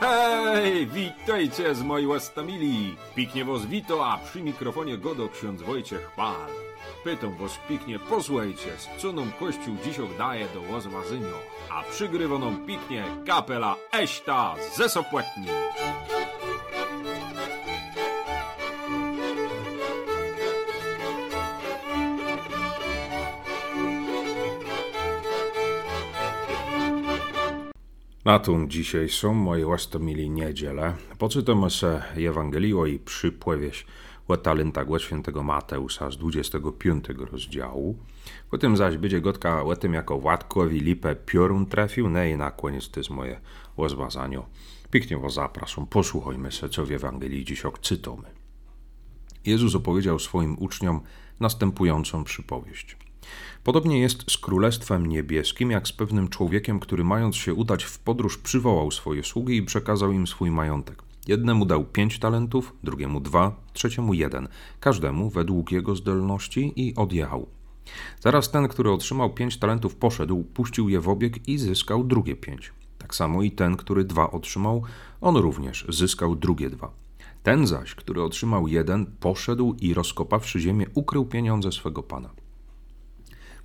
Hej, witajcie z mojej łastamili. Piknie was wito, a przy mikrofonie godo ksiądz Wojciech Pal. Pytam was piknie, posłuchajcie, z co nam Kościół dziś daje do łozwazynio, a przygrywoną piknie kapela Eśta ze Sopłetni. Na tą dzisiaj są moje łastomili niedziele. Poczytamy se Ewangelię i przypłewieś o talentach świętego Mateusa z 25 rozdziału. Potem zaś będzie gotka o tym, jako Władkowi lipę piorun trafił, no i na koniec to jest moje rozważanie. Pięknie was zapraszam, posłuchajmy se, co w Ewangelii dziś czytamy. Jezus opowiedział swoim uczniom następującą przypowieść. Podobnie jest z Królestwem Niebieskim, jak z pewnym człowiekiem, który mając się udać w podróż, przywołał swoje sługi i przekazał im swój majątek. Jednemu dał pięć talentów, drugiemu dwa, trzeciemu jeden, każdemu według jego zdolności i odjechał. Zaraz ten, który otrzymał pięć talentów, poszedł, puścił je w obieg i zyskał drugie pięć. Tak samo i ten, który dwa otrzymał, on również zyskał drugie dwa. Ten zaś, który otrzymał jeden, poszedł i rozkopawszy ziemię, ukrył pieniądze swego pana.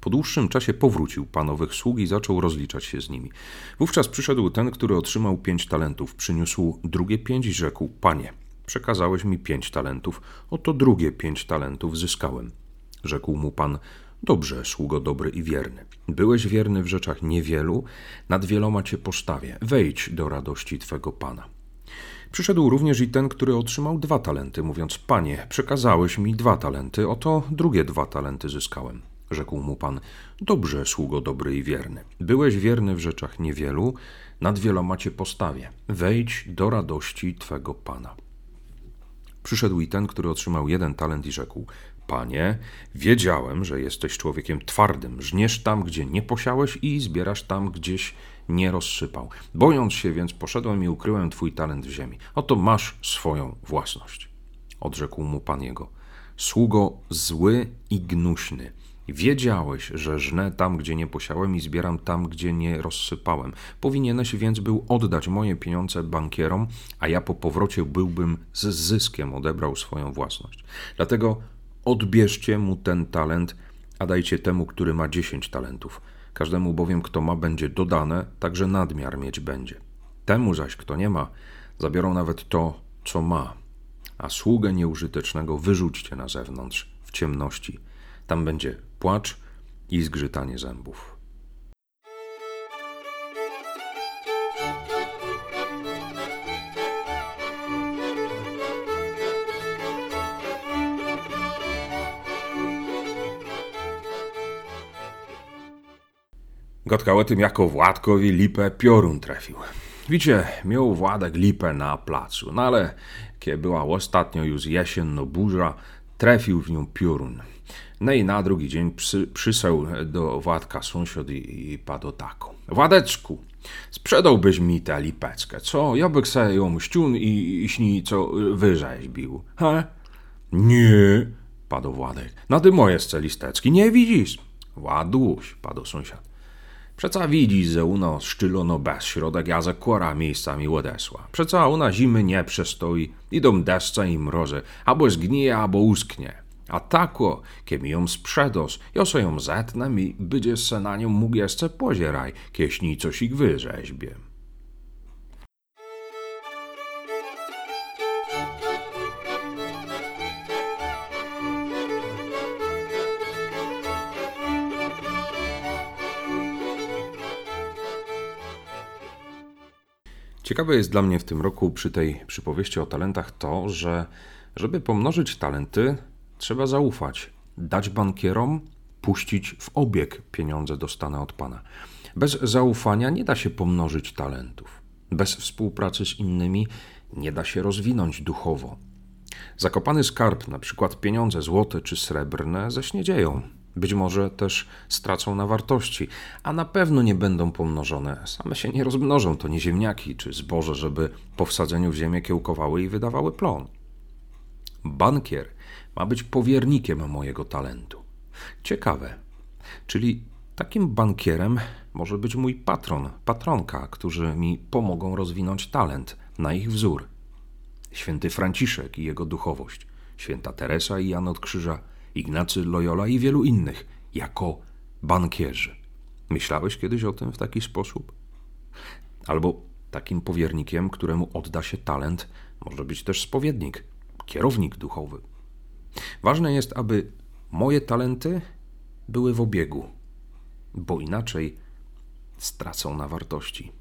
Po dłuższym czasie powrócił pan owych sług i zaczął rozliczać się z nimi. Wówczas przyszedł ten, który otrzymał pięć talentów, przyniósł drugie pięć i rzekł: Panie, przekazałeś mi pięć talentów, oto drugie pięć talentów zyskałem. Rzekł mu pan: Dobrze, sługo dobry i wierny. Byłeś wierny w rzeczach niewielu, nad wieloma cię postawię. Wejdź do radości twego pana. Przyszedł również i ten, który otrzymał dwa talenty, mówiąc: Panie, przekazałeś mi dwa talenty, oto drugie dwa talenty zyskałem. Rzekł mu pan: Dobrze, sługo dobry i wierny. Byłeś wierny w rzeczach niewielu, nad wieloma cię postawię. Wejdź do radości twego pana. Przyszedł i ten, który otrzymał jeden talent i rzekł: Panie, wiedziałem, że jesteś człowiekiem twardym. Żniesz tam, gdzie nie posiałeś i zbierasz tam, gdzieś nie rozsypał. Bojąc się więc, poszedłem i ukryłem twój talent w ziemi. Oto masz swoją własność. Odrzekł mu pan jego: Sługo zły i gnuśny. Wiedziałeś, że żnę tam, gdzie nie posiałem i zbieram tam, gdzie nie rozsypałem. Powinieneś więc był oddać moje pieniądze bankierom, a ja po powrocie byłbym z zyskiem odebrał swoją własność. Dlatego odbierzcie mu ten talent, a dajcie temu, który ma dziesięć talentów. Każdemu bowiem, kto ma, będzie dodane, także nadmiar mieć będzie. Temu zaś, kto nie ma, zabiorą nawet to, co ma. A sługę nieużytecznego wyrzućcie na zewnątrz, w ciemności. Tam będzie płacz i zgrzytanie zębów. Gotka o tym, jako Władkowi lipę piorun trafił. Widzicie, miał Władek lipę na placu, no ale kiedy była ostatnio już jesienno burza, trafił w nią piorun. No i na drugi dzień przy, do Władka sąsiad i, i padł taką. Władeczku, sprzedałbyś mi tę lipeczkę, co? Ja bych se ją ściun i, i śni, co wyrzeźbił. He? Nie, padł Władek. Na ty moje listeczki nie widzisz? Ładuś, padł sąsiad. Przeca widzisz, że u nas szczylono bez środek, ja za kora miejscami odesła. Przeca u nas zimy nie przestoi, idą deszcze i mrozy, albo zgnije, albo usknie. A tako, kiem ją sprzedos, ja ją zetnę i będzie se na nią mógł jeszcze pozieraj, kieśni coś ich wyrzeźbie. Ciekawe jest dla mnie w tym roku przy tej przypowieści o talentach to, że żeby pomnożyć talenty, trzeba zaufać, dać bankierom, puścić w obieg pieniądze dostane od Pana. Bez zaufania nie da się pomnożyć talentów. Bez współpracy z innymi nie da się rozwinąć duchowo. Zakopany skarb, na przykład pieniądze złote czy srebrne, zaśniedzieją. Być może też stracą na wartości, a na pewno nie będą pomnożone. Same się nie rozmnożą, to nie ziemniaki czy zboże, żeby po wsadzeniu w ziemię kiełkowały i wydawały plon. Bankier ma być powiernikiem mojego talentu. Ciekawe. Czyli Takim bankierem może być mój patron, patronka, którzy mi pomogą rozwinąć talent na ich wzór. Święty Franciszek i jego duchowość, święta Teresa i Jan od Krzyża, Ignacy Loyola i wielu innych, jako bankierzy. Myślałeś kiedyś o tym w taki sposób? Albo takim powiernikiem, któremu odda się talent, może być też spowiednik, kierownik duchowy. Ważne jest, aby moje talenty były w obiegu, bo inaczej stracą na wartości.